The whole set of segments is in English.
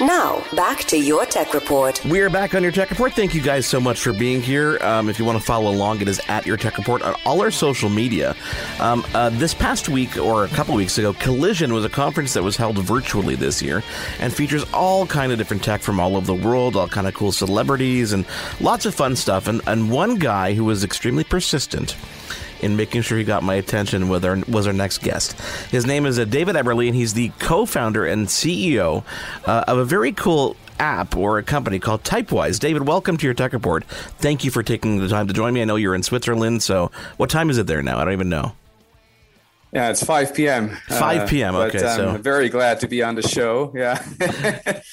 Now, back to your tech report. We are back on your tech report. Thank you guys so much for being here. Um, if you want to follow along, it is at your tech report on all our social media. Um, uh, this past week, or a couple weeks ago, Collision was a conference that was held virtually this year and features all kind of different tech from all over the world, all kind of cool celebrities, and lots of fun stuff. And, and one guy who was extremely persistent in making sure he got my attention with our, was our next guest. His name is uh, David Eberle, and he's the co-founder and CEO uh, of a very cool app or a company called Typewise. David, welcome to your tech report. Thank you for taking the time to join me. I know you're in Switzerland, so what time is it there now? I don't even know. Yeah, it's 5 p.m. 5 p.m. Uh, okay, I'm so very glad to be on the show. Yeah,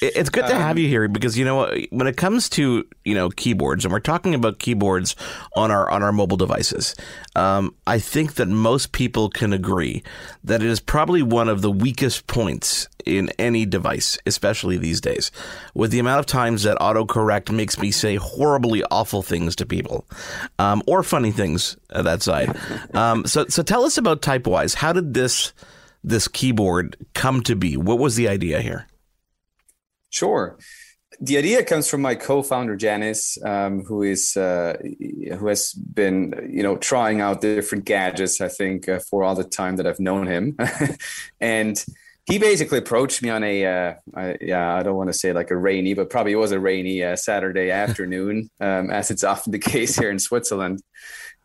it's good to um, have you here because you know when it comes to you know keyboards, and we're talking about keyboards on our on our mobile devices. Um, I think that most people can agree that it is probably one of the weakest points in any device, especially these days, with the amount of times that autocorrect makes me say horribly awful things to people, um, or funny things at that side. Um, so, so tell us about Type Typewise. How did this this keyboard come to be? What was the idea here? Sure the idea comes from my co-founder Janis, um, who is uh, who has been you know trying out different gadgets. I think uh, for all the time that I've known him, and he basically approached me on a uh, I, yeah I don't want to say like a rainy but probably it was a rainy uh, Saturday afternoon um, as it's often the case here in Switzerland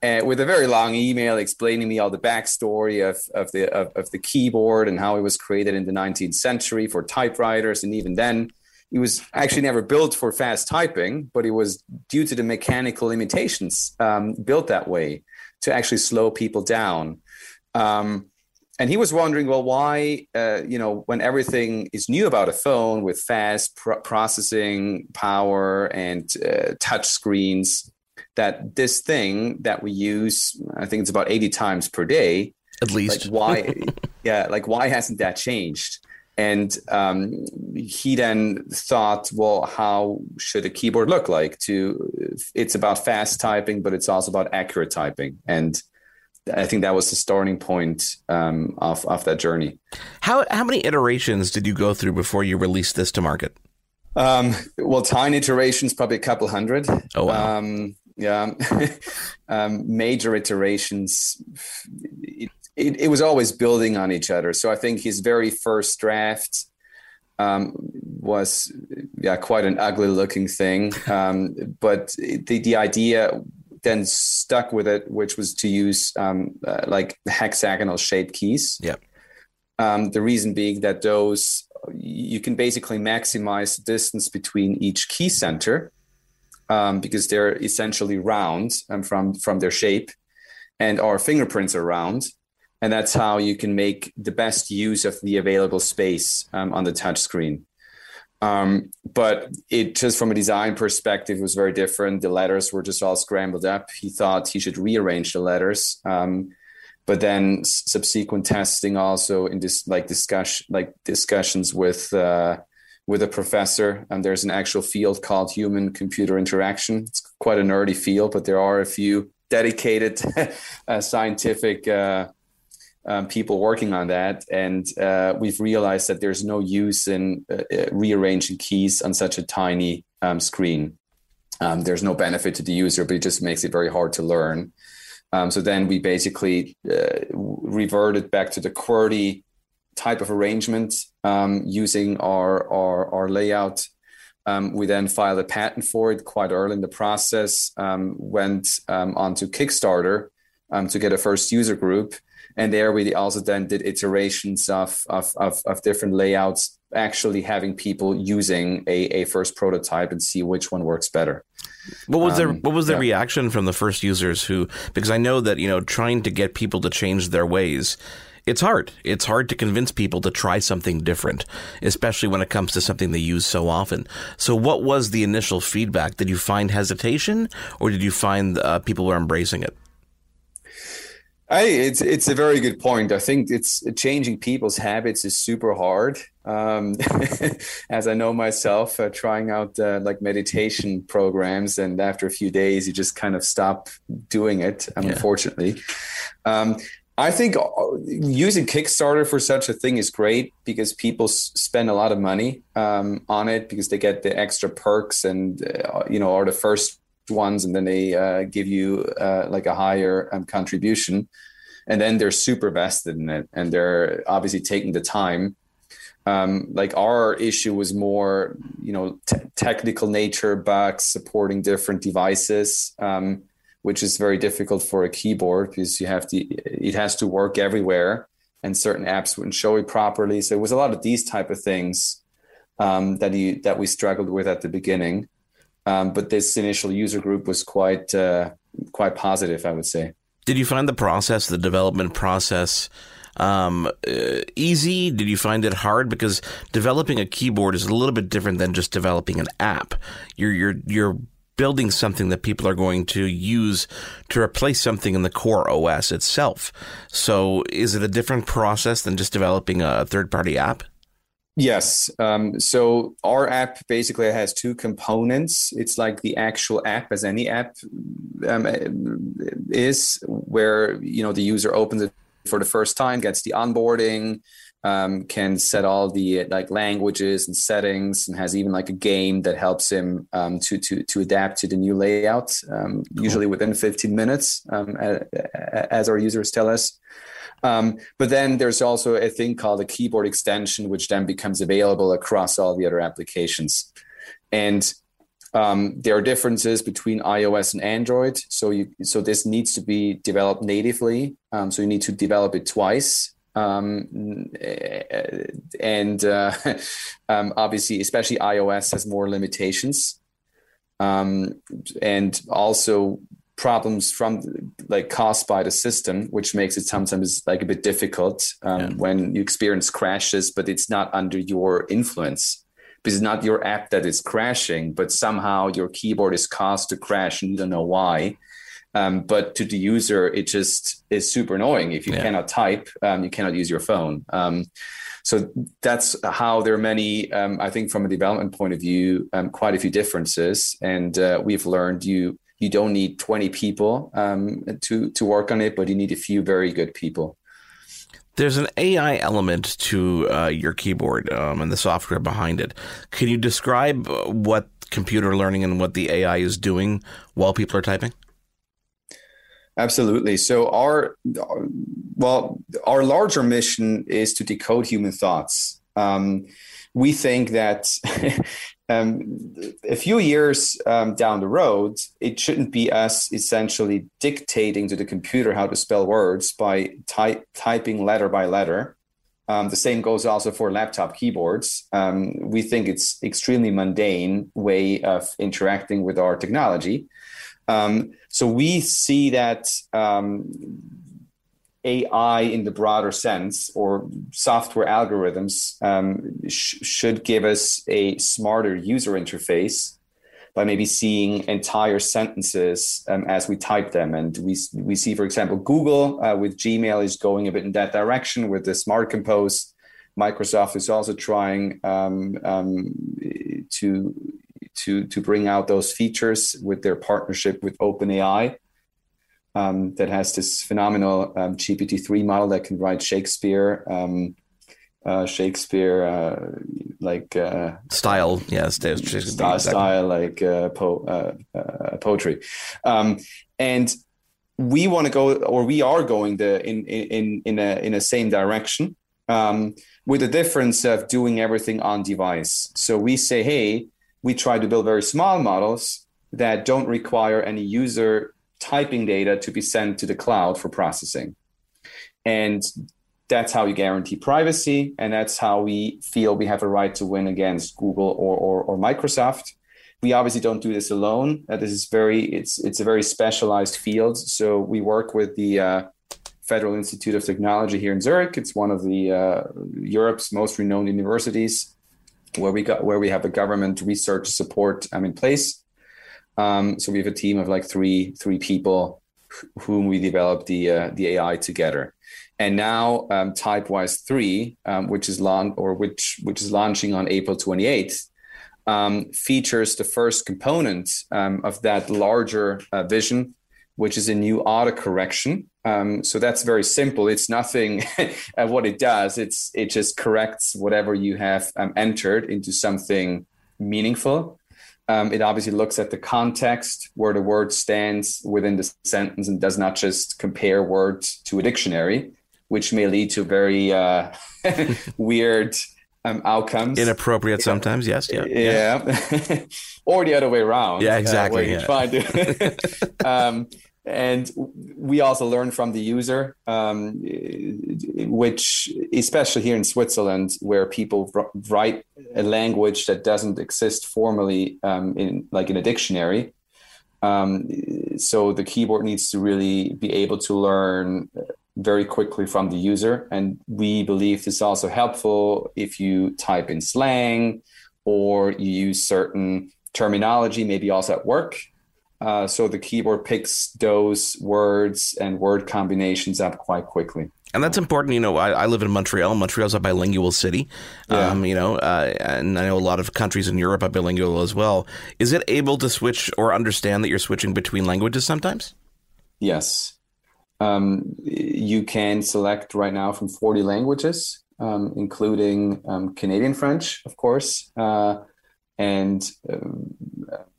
uh, with a very long email explaining me all the backstory of of the of, of, the keyboard and how it was created in the 19th century for typewriters and even then it was actually never built for fast typing but it was due to the mechanical limitations um, built that way to actually slow people down. Um, and he was wondering, well, why, uh, you know, when everything is new about a phone with fast processing power and uh, touch screens, that this thing that we use, I think it's about 80 times per day, at least. Like why, yeah, like why hasn't that changed? And um, he then thought, well, how should a keyboard look like? To it's about fast typing, but it's also about accurate typing, and I think that was the starting point um, of of that journey. How how many iterations did you go through before you released this to market? Um, well, tiny iterations, probably a couple hundred. Oh wow. Um, yeah, um, major iterations. It, it, it, was always building on each other. So I think his very first draft um, was yeah quite an ugly looking thing, um, but the the idea then stuck with it, which was to use um, uh, like hexagonal shaped keys. Yeah. Um, the reason being that those you can basically maximize the distance between each key center um, because they're essentially round um, from from their shape, and our fingerprints are round, and that's how you can make the best use of the available space um, on the touch screen. Um, but it just from a design perspective was very different. The letters were just all scrambled up. He thought he should rearrange the letters. Um, but then subsequent testing also in this like discussion like discussions with uh, with a professor and there's an actual field called human computer interaction it's quite a nerdy field but there are a few dedicated uh, scientific uh, um, people working on that, and uh, we've realized that there's no use in uh, uh, rearranging keys on such a tiny um, screen. Um, there's no benefit to the user, but it just makes it very hard to learn. Um, so then we basically uh, reverted back to the QWERTY type of arrangement um, using our our, our layout. Um, we then filed a patent for it quite early in the process. went onto Kickstarter um, to get a first user group. And there we also then did iterations of, of, of, of different layouts, actually having people using a, a first prototype and see which one works better. What was their um, What was the yeah. reaction from the first users who? Because I know that you know trying to get people to change their ways it's hard. It's hard to convince people to try something different, especially when it comes to something they use so often. So, what was the initial feedback? Did you find hesitation, or did you find uh, people were embracing it? I, it's it's a very good point. I think it's changing people's habits is super hard. Um, as I know myself, uh, trying out uh, like meditation programs, and after a few days, you just kind of stop doing it. Um, yeah. Unfortunately, um, I think uh, using Kickstarter for such a thing is great because people spend a lot of money um, on it because they get the extra perks and uh, you know are the first ones, and then they uh, give you uh, like a higher um, contribution, and then they're super vested in it, and they're obviously taking the time. Um, like our issue was more, you know, t- technical nature, bugs, supporting different devices. Um, which is very difficult for a keyboard because you have to it has to work everywhere and certain apps wouldn't show it properly so it was a lot of these type of things um, that you that we struggled with at the beginning um, but this initial user group was quite uh, quite positive i would say did you find the process the development process um, uh, easy? Did you find it hard? Because developing a keyboard is a little bit different than just developing an app. You're you're you're building something that people are going to use to replace something in the core OS itself. So, is it a different process than just developing a third party app? Yes. Um, so our app basically has two components. It's like the actual app, as any app um, is, where you know the user opens it for the first time, gets the onboarding, um, can set all the like languages and settings and has even like a game that helps him um, to to to adapt to the new layout um, cool. usually within 15 minutes um, as our users tell us um, but then there's also a thing called a keyboard extension which then becomes available across all the other applications and um, there are differences between iOS and Android, so you so this needs to be developed natively. Um, so you need to develop it twice, um, and uh, um, obviously, especially iOS has more limitations, um, and also problems from like caused by the system, which makes it sometimes like a bit difficult um, yeah. when you experience crashes, but it's not under your influence. Because it's not your app that is crashing, but somehow your keyboard is caused to crash and you don't know why. Um, but to the user, it just is super annoying. If you yeah. cannot type, um, you cannot use your phone. Um, so that's how there are many, um, I think, from a development point of view, um, quite a few differences. And uh, we've learned you you don't need 20 people um, to to work on it, but you need a few very good people. There's an AI element to uh, your keyboard and the software behind it. Can you describe what computer learning and what the AI is doing while people are typing? Absolutely. So our well, our larger mission is to decode human thoughts. Um, we think that um, a few years um, down the road, it shouldn't be us essentially dictating to the computer how to spell words by type, typing letter by letter. Um, the same goes also for laptop keyboards. Um, we think it's extremely mundane way of interacting with our technology. Um, so we see that um, AI in the broader sense or software algorithms um, sh- should give us a smarter user interface by maybe seeing entire sentences um, as we type them. And we, we see, for example, Google uh, with Gmail is going a bit in that direction with the Smart Compose. Microsoft is also trying um, um, to to to bring out those features with their partnership with OpenAI. Um, that has this phenomenal um, GPT-3 model that can write Shakespeare, um, uh, Shakespeare uh, like uh, style, yes, style, style like uh, po- uh, uh, poetry, um, and we want to go, or we are going the in in in a in a same direction, um, with the difference of doing everything on device. So we say, hey, we try to build very small models that don't require any user typing data to be sent to the cloud for processing. And that's how you guarantee privacy. And that's how we feel we have a right to win against Google or, or, or Microsoft. We obviously don't do this alone. Uh, this is very, it's, it's a very specialized field. So we work with the uh, Federal Institute of Technology here in Zurich. It's one of the uh, Europe's most renowned universities where we got, where we have a government research support um, in place. Um, so we have a team of like three, three people whom we developed the, uh, the AI together. And now um, Typewise 3, um, which is long or which which is launching on April 28th, um, features the first component um, of that larger uh, vision, which is a new autocorrection. Um, so that's very simple. It's nothing. uh, what it does, it's it just corrects whatever you have um, entered into something meaningful. it obviously looks at the context where the word stands within the sentence and does not just compare words to a dictionary which may lead to very uh, weird um, outcomes. Inappropriate sometimes, yes. Yeah. Yeah. yeah. or the other way around. Yeah, exactly. Uh, yeah. um, and we also learn from the user, um, which, especially here in Switzerland, where people write a language that doesn't exist formally um, in like in a dictionary. Um, so the keyboard needs to really be able to learn very quickly from the user. And we believe this is also helpful if you type in slang or you use certain terminology, maybe also at work. Uh, so the keyboard picks those words and word combinations up quite quickly. And that's important. You know, I, I live in Montreal. Montreal's a bilingual city. Yeah. Um, you know, uh, and I know a lot of countries in Europe are bilingual as well. Is it able to switch or understand that you're switching between languages sometimes? Yes. Um, you can select right now from 40 languages, um, including um, Canadian French, of course, uh, and um,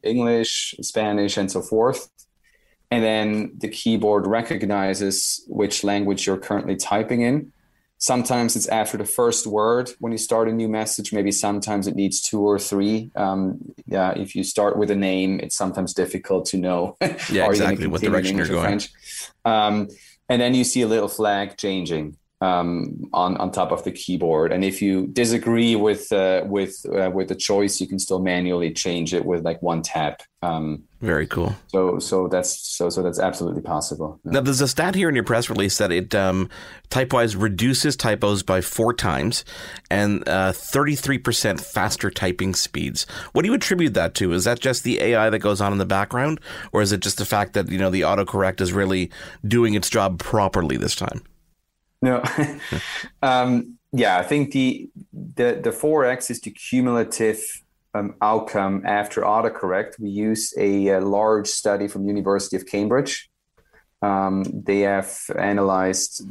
English, Spanish, and so forth. And then the keyboard recognizes which language you're currently typing in. Sometimes it's after the first word when you start a new message. Maybe sometimes it needs two or three. Um, yeah, if you start with a name, it's sometimes difficult to know. yeah, exactly what direction you're going. Um, and then you see a little flag changing um, on on top of the keyboard. And if you disagree with uh, with uh, with the choice, you can still manually change it with like one tap. Um, Very cool. So so that's so so that's absolutely possible. Yeah. Now there's a stat here in your press release that it um, Typewise reduces typos by four times and uh, 33% faster typing speeds. What do you attribute that to? Is that just the AI that goes on in the background, or is it just the fact that you know the autocorrect is really doing its job properly this time? No. um, yeah, I think the the the four X is the cumulative um, outcome after autocorrect. We use a, a, large study from University of Cambridge. Um, they have analyzed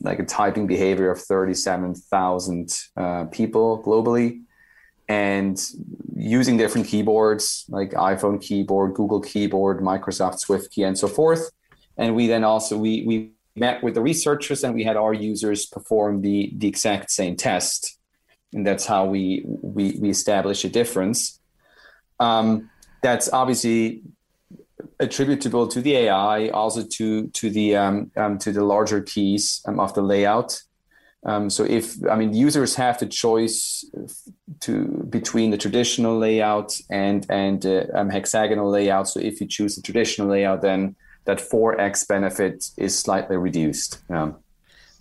like a typing behavior of 37,000 uh, people globally and using different keyboards like iPhone keyboard, Google keyboard, Microsoft SwiftKey and so forth. And we then also we we met with the researchers and we had our users perform the, the exact same test. And that's how we, we, we establish a difference. Um, that's obviously attributable to the AI, also to, to, the, um, um, to the larger keys um, of the layout. Um, so if I mean users have the choice to between the traditional layout and and uh, um, hexagonal layout. So if you choose the traditional layout, then that 4x benefit is slightly reduced. Yeah.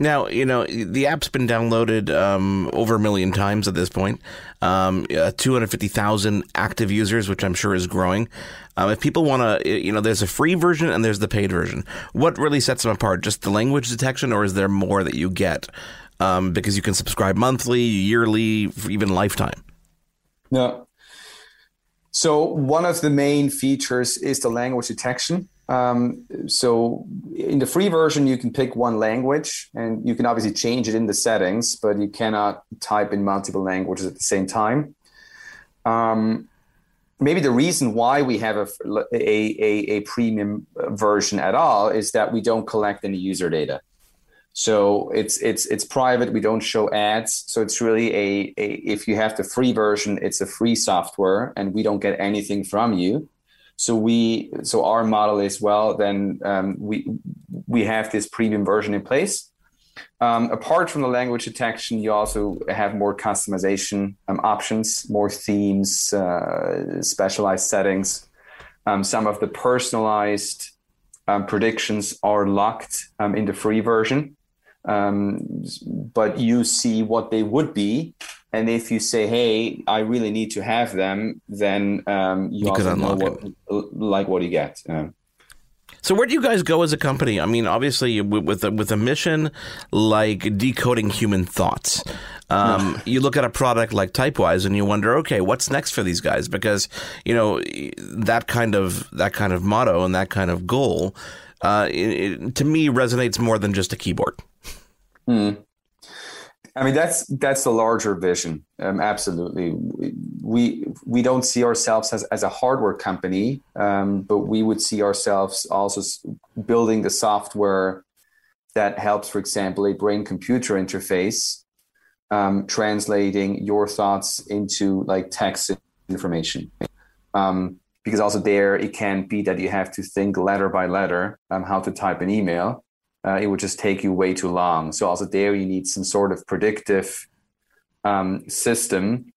Now, you know, the app's been downloaded um, over a million times at this point. Um, uh, 250,000 active users, which I'm sure is growing. Um, if people want to, you know, there's a free version and there's the paid version. What really sets them apart? Just the language detection, or is there more that you get? Um, because you can subscribe monthly, yearly, even lifetime. No. So, one of the main features is the language detection. Um, so in the free version, you can pick one language and you can obviously change it in the settings, but you cannot type in multiple languages at the same time. Um, maybe the reason why we have a, a, a, premium version at all is that we don't collect any user data. So it's it's it's private. We don't show ads. So it's really a, a if you have the free version, it's a free software, and we don't get anything from you. So we so our model is well then um, we we have this premium version in place. Um, apart from the language detection, you also have more customization um, options, more themes, uh, specialized settings. Um, some of the personalized um, predictions are locked um, in the free version, but you see what they would be. And if you say, "Hey, I really need to have them," then you, You also know what, like what you get. Um, So where do you guys go as a company? I mean, obviously with with a, with a mission like decoding human thoughts. Um, you look at a product like Typewise and you wonder, okay, what's next for these guys? Because you know that kind of that kind of motto and that kind of goal, uh, it, it- to me resonates more than just a keyboard. I mean, that's that's the larger vision. Um, absolutely, we we don't see ourselves as, as a hardware company, um, but we would see ourselves also building the software that helps, for example, a brain-computer interface, um, translating your thoughts into like text information. Um, because also there, it can be that you have to think letter by letter um, how to type an email uh, it would just take you way too long. So also there you need some sort of predictive um, system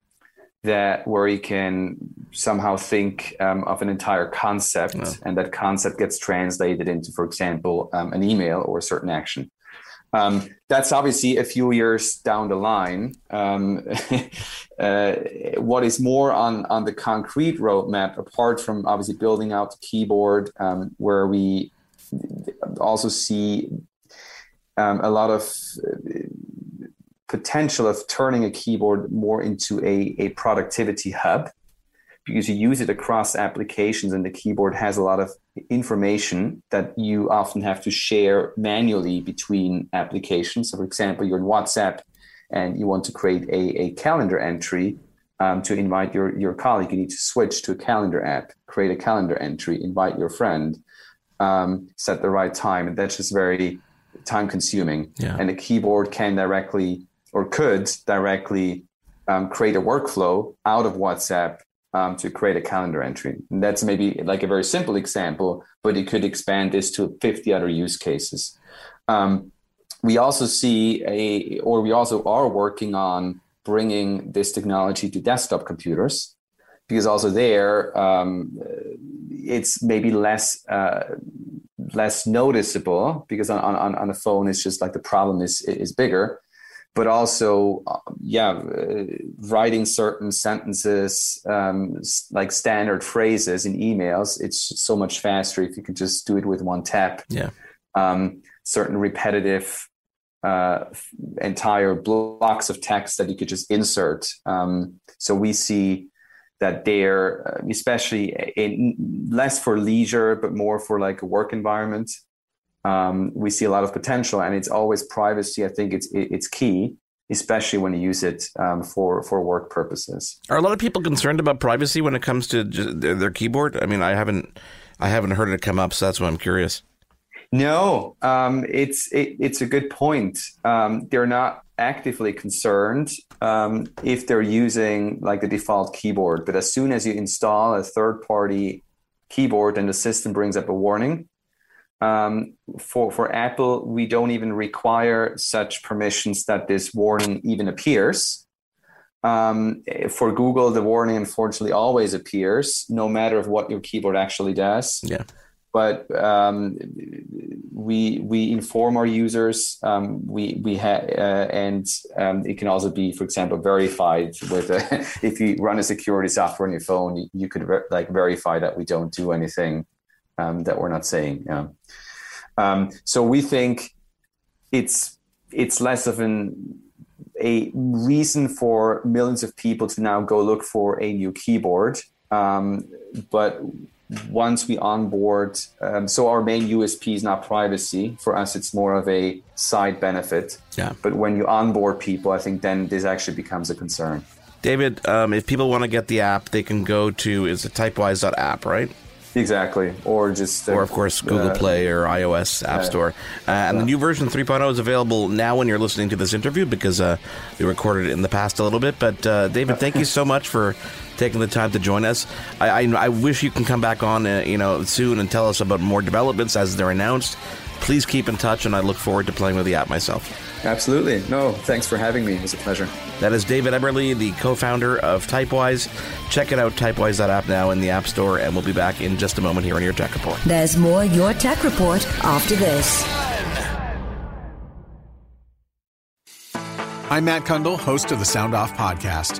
that where you can somehow think um, of an entire concept, and that concept gets translated into, for example, um, an email or a certain action. Um, that's obviously a few years down the line. Um, uh, what is more on on the concrete roadmap, apart from obviously building out the keyboard, um, where we also see um, a lot of uh, potential of turning a keyboard more into a, a productivity hub because you use it across applications and the keyboard has a lot of information that you often have to share manually between applications. So, for example, you're in WhatsApp and you want to create a, a calendar entry um, to invite your, your colleague. You need to switch to a calendar app, create a calendar entry, invite your friend, um, set the right time. And that's just very time consuming. Yeah. And the keyboard can directly or could directly um, create a workflow out of WhatsApp um, to create a calendar entry. And that's maybe like a very simple example, but you could expand this to 50 other use cases. Um, we also see a, or we also are working on bringing this technology to desktop computers because also there um, it's maybe less uh, less noticeable because on, on, on a phone it's just like the problem is is bigger. But also uh, yeah uh, writing certain sentences um, like standard phrases in emails it's so much faster if you can just do it with one tap. Yeah. um, certain repetitive uh, entire blocks of text that you could just insert. Um, so we see that they're uh, especially in less for leisure but more for like a work environment um, we see a lot of potential and it's always privacy i think it's it's key especially when you use it um, for for work purposes Are a lot of people concerned about privacy when it comes to their, their keyboard? I mean, I haven't I haven't heard it come up, so that's why I'm curious. No, um, it's it, it's a good point. Um, they're not actively concerned um, if they're using like the default keyboard, but as soon as you install a third-party keyboard, then the system brings up a warning. Um, for for Apple, we don't even require such permissions that this warning even appears. Um, for Google, the warning unfortunately always appears, no matter of what your keyboard actually does Yeah. But um, we we inform our users. Um, we we ha- uh, and um, it can also be, for example, verified with a, if you run a security software on your phone, you, could like verify that we don't do anything um, that we're not saying. Yeah. Um, so we think it's it's less of an a reason for millions of people to now go look for a new keyboard. Um, but once we onboard, um, so our main USP is not privacy. For us, it's more of a side benefit. Yeah. But when you onboard people, I think then this actually becomes a concern. David, um, if people want to get the app, they can go to is it typewise.app, right? Exactly, or just uh, or of course Google uh, Play or iOS App yeah. Store. Uh, and the new version 3.0 is available now when you're listening to this interview because uh, we recorded it in the past a little bit. But uh, David, thank you so much for taking the time to join us. I, I, I wish you can come back on, uh, you know, soon and tell us about more developments as they're announced. Please keep in touch, and I look forward to playing with the app myself. Absolutely. No, thanks for having me. It was a pleasure. That is David Eberle, the co-founder of Typewise. Check it out, typewise.app now in the App Store, and we'll be back in just a moment here on Your Tech Report. There's more Your Tech Report after this. I'm Matt Cundill, host of the Sound Off Podcast,